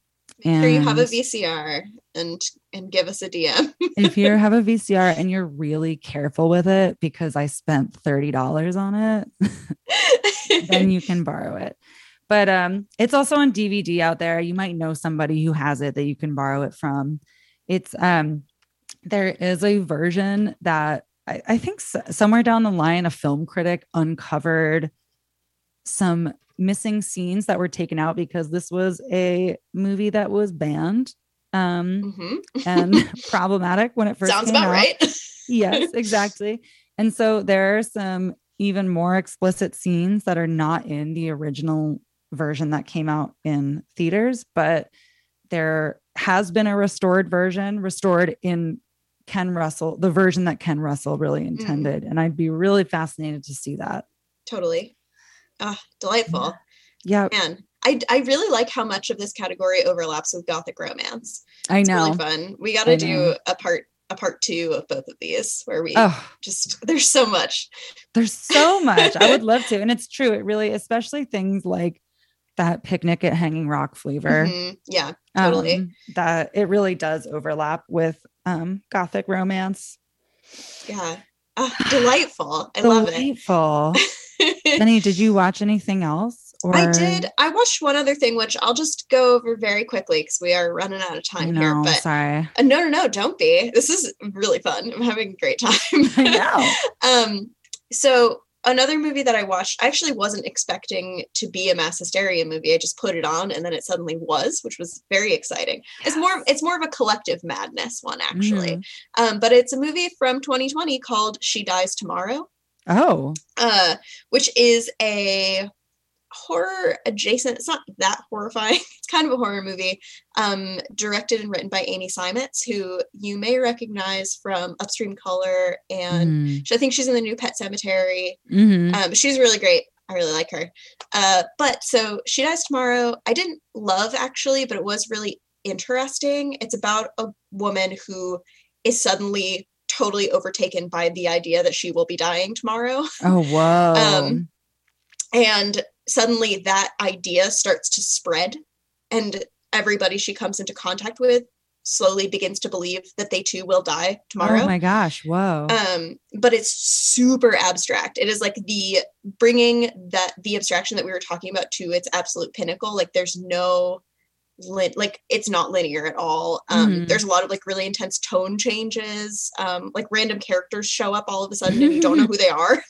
And Here you have a VCR and and give us a DM. if you have a VCR and you're really careful with it because I spent $30 on it, then you can borrow it. But um it's also on DVD out there. You might know somebody who has it that you can borrow it from. It's um there is a version that I, I think somewhere down the line a film critic uncovered some missing scenes that were taken out because this was a movie that was banned um Mhm. and problematic when it first Sounds about out. right. yes, exactly. And so there are some even more explicit scenes that are not in the original version that came out in theaters, but there has been a restored version, restored in Ken Russell, the version that Ken Russell really intended. And I'd be really fascinated to see that. totally. Ah, delightful. Yeah, Man, I, I really like how much of this category overlaps with gothic romance. I It's know. really fun. We got to do a part a part two of both of these where we Oh, just there's so much. There's so much. I would love to. And it's true. It really, especially things like that picnic at Hanging Rock flavor. Mhm. Yeah, totally. um, that it really does overlap with um, Gothic romance. yeah. Ah, delightful. I love it. Delightful. Penny, did you watch anything else? Or I did. I watched one other thing, which I'll just go over very quickly because we are running out of time know, here. But sorry. uh, no, no, no, don't be. This is really fun. I'm having a great time. I know. um, so another movie that I watched, I actually wasn't expecting to be a mass hysteria movie. I just put it on and then it suddenly was, which was very exciting. It's more it's more of a collective madness one actually. Mhm. Um, but it's a movie from 2020 called She Dies Tomorrow, Oh, uh, which is a horror adjacent. It's not that horrifying. It's kind of a horror movie, um, directed and written by Amy Seimetz, who you may recognize from Upstream Color, and Mm, I think she's in the new Pet Sematary. mhm. Um, she's really great. I really like her. Uh, but so she dies tomorrow. I didn't love actually, but it was really interesting. It's about a woman who is suddenly totally overtaken by the idea that she will be dying tomorrow. oh, whoa. Um, and suddenly that idea starts to spread and everybody she comes into contact with slowly begins to believe that they too will die tomorrow oh my gosh. Whoa. um but it's super abstract it is like the bringing that the abstraction that we were talking about to its absolute pinnacle like there's no like it's not linear at all. Um Mhm. there's a lot of like really intense tone changes um like random characters show up all of a sudden and you don't know who they are.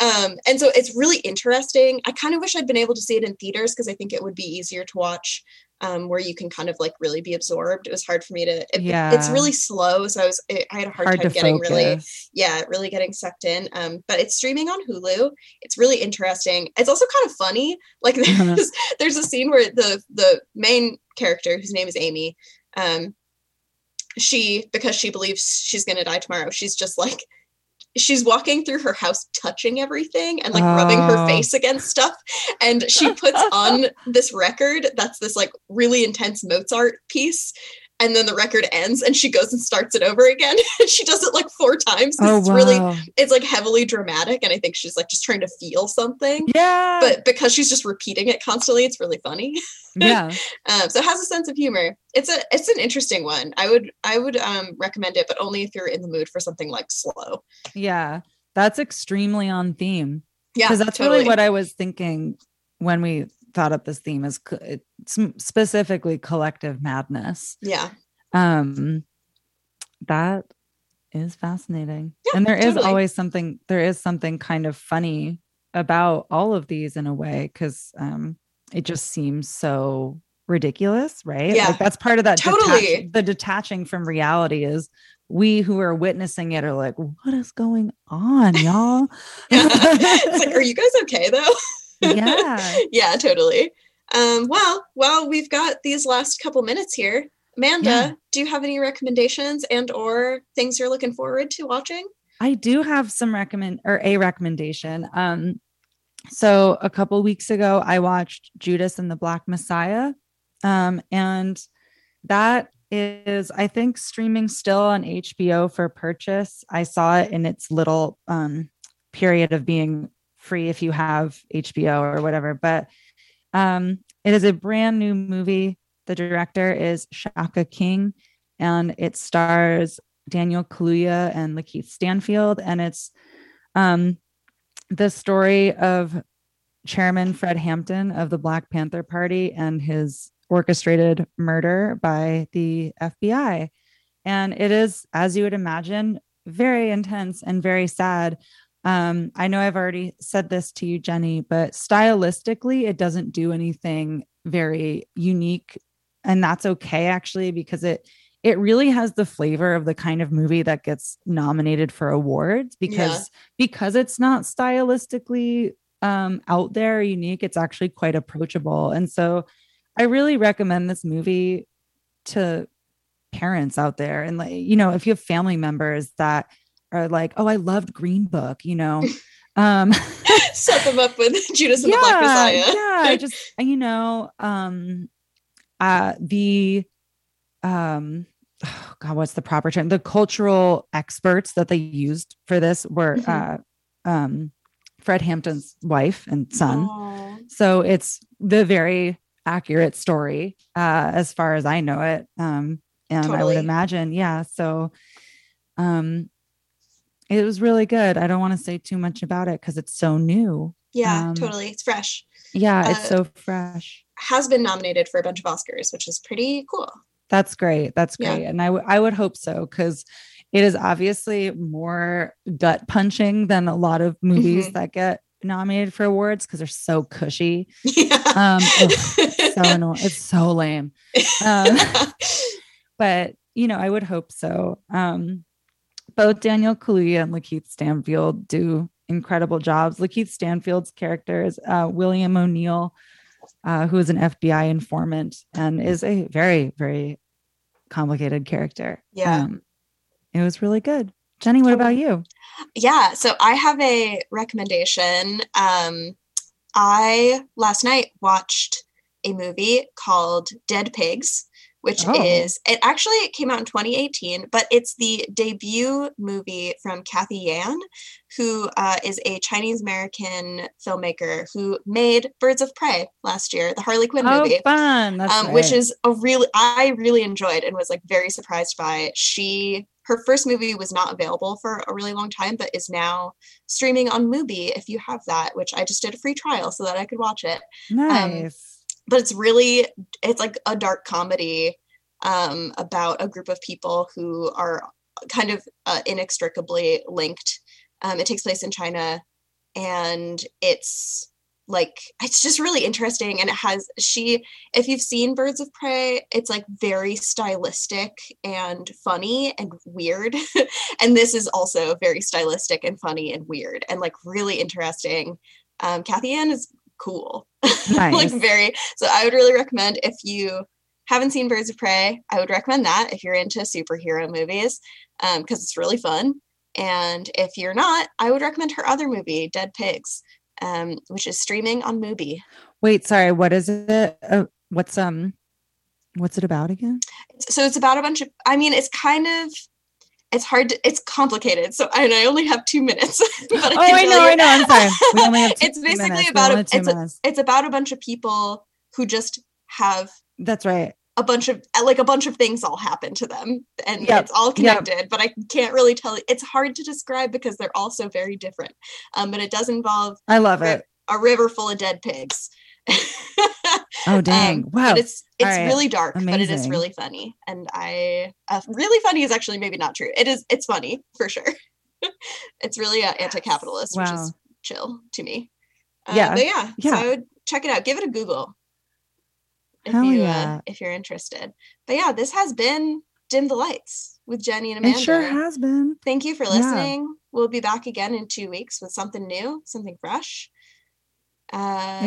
Um and so it's really interesting. I kind of wish i'd been able to see it in theaters because i think it would be easier to watch um where you can kind of like really be absorbed it was hard for me to it, it's really slow so i was i I had a hard, Hard time to getting really yeah, really getting sucked in. Um, but it's streaming on Hulu. It's really interesting. It's also kind of funny. Like Uh-huh. there's there's a scene where the the main character, whose name is Amy, um, she because she believes she's gonna die tomorrow, she's just like she's walking through her house touching everything and like rubbing her Oh. face against stuff and she puts on this record that's this like really intense mozart piece and then the record ends and she goes and starts it over again she does it like four times Oh it's wow. really it's like heavily dramatic and i think she's like just trying to feel something yeah. but because she's just repeating it constantly it's really funny yeah. um, so it has a sense of humor it's a it's an interesting one i would i would um recommend it but only if you're in the mood for something like slow Yeah. That's extremely on theme. yeah because that's totally. really what I was thinking when we thought up this theme is co- specifically collective madness. yeah Um, that is fascinating, Yeah, and there is totally. always something. There is something kind of funny about all of these in a way because um, it just seems so ridiculous, right? Yeah, like that's part of that. detach- totally. the detaching from reality is we who are witnessing it are like, what is going on, y'all? it's like are you guys okay though yeah. yeah totally um well well we've got these last couple minutes here amanda Yeah. do you have any recommendations and or things you're looking forward to watching I do have some recommend or a recommendation. Um, so a couple weeks ago, I watched Judas and the Black Messiah, um, and that is, I think, streaming still on HBO for purchase. I saw it in its little um, period of being free if you have HBO or whatever, but um, it is a brand new movie. The director is Shaka King, and it stars Daniel Kaluuya and Lakeith Stanfield, and it's um, the story of Chairman Fred Hampton of the Black Panther Party and his orchestrated murder by the FBI. And it is, as you would imagine, very intense and very sad. Um, I know I've already said this to you, Jenny, but stylistically, it doesn't do anything very unique. And that's okay, actually, because it it really has the flavor of the kind of movie that gets nominated for awards because because it's not stylistically um out there unique it's actually quite approachable and so i really recommend this movie to parents out there and like you know if you have family members that are like oh i loved green book you know um set them up with judas and the black messiah yeah, I just you know, um uh the um oh God, what's the proper term? The cultural experts that they used for this were Mhm. uh um Fred Hampton's wife and son. Aw. So it's the very accurate story, uh, as far as I know it. Um, and I would imagine, yeah. So um it was really good. I don't want to say too much about it because it's so new. yeah Um, totally it's fresh Yeah, it's Uh, so fresh. has been nominated for a bunch of oscars which is pretty cool That's great. That's Yeah. great. And I, w- I would hope so because it is obviously more gut punching than a lot of movies Mhm. that get nominated for awards because they're so cushy. yeah Um, ugh, so annoying. It's so lame. Um, but you know, I would hope so. Um, both Daniel Kaluuya and Lakeith Stanfield do incredible jobs. Lakeith Stanfield's character is uh, William O'Neill, uh, who is an FBI informant and is a very, very complicated character. Yeah. Um, it was really good. Jenny, what about you? yeah so i have a recommendation um i last night watched a movie called dead pigs which Oh. is it actually it came out in 2018 but it's the debut movie from Cathy Yan who uh, is a chinese american filmmaker who made birds of prey last year the harley quinn Oh, movie fun. That's um, which is a really I really enjoyed and was like very surprised by. She her first movie was not available for a really long time, but is now streaming on Mubi if you have that, which I just did a free trial so that I could watch it. nice. But it's really it's like a dark comedy um, about a group of people who are kind of uh, inextricably linked. Um, it takes place in China, and it's like it's just really interesting and it has she if you've seen birds of prey it's like very stylistic and funny and weird and this is also very stylistic and funny and weird and like really interesting um Cathy Yan is cool like Nice. very so i would really recommend if you haven't seen birds of prey i would recommend that if you're into superhero movies um because it's really fun and if you're not i would recommend her other movie dead pigs um, which is streaming on Mubi. Wait, sorry. What is it? Uh, what's um? What's it about again? so it's about a bunch of i mean it's kind of it's hard to it's complicated so and i only have two minutes but oh, can I know, I know. I'm sorry. We only have two it's basically minutes. About a, it's, a, it's about a bunch of people who just have That's right. a bunch of like a bunch of things all happen to them and Yep, it's all yep. connected but i can't really tell it's hard to describe because they're all so very different um, but it does involve I love Right. it. a river full of dead pigs Oh, dang. Um, wow. But it's it's right. really dark, but it is really funny. And I uh, really funny is actually maybe not true. It is it's funny for sure. it's really uh, anti-capitalist, which is chill to me. Uh, Yeah. but yeah, Yeah. So I would check it out. Give it a Google if Hell you yeah. uh, if you're interested. But yeah, this has been dim the lights with Jenny and It Amanda. sure has been. Thank you for Yeah. listening. We'll be back again in two weeks with something new, something fresh. Uh,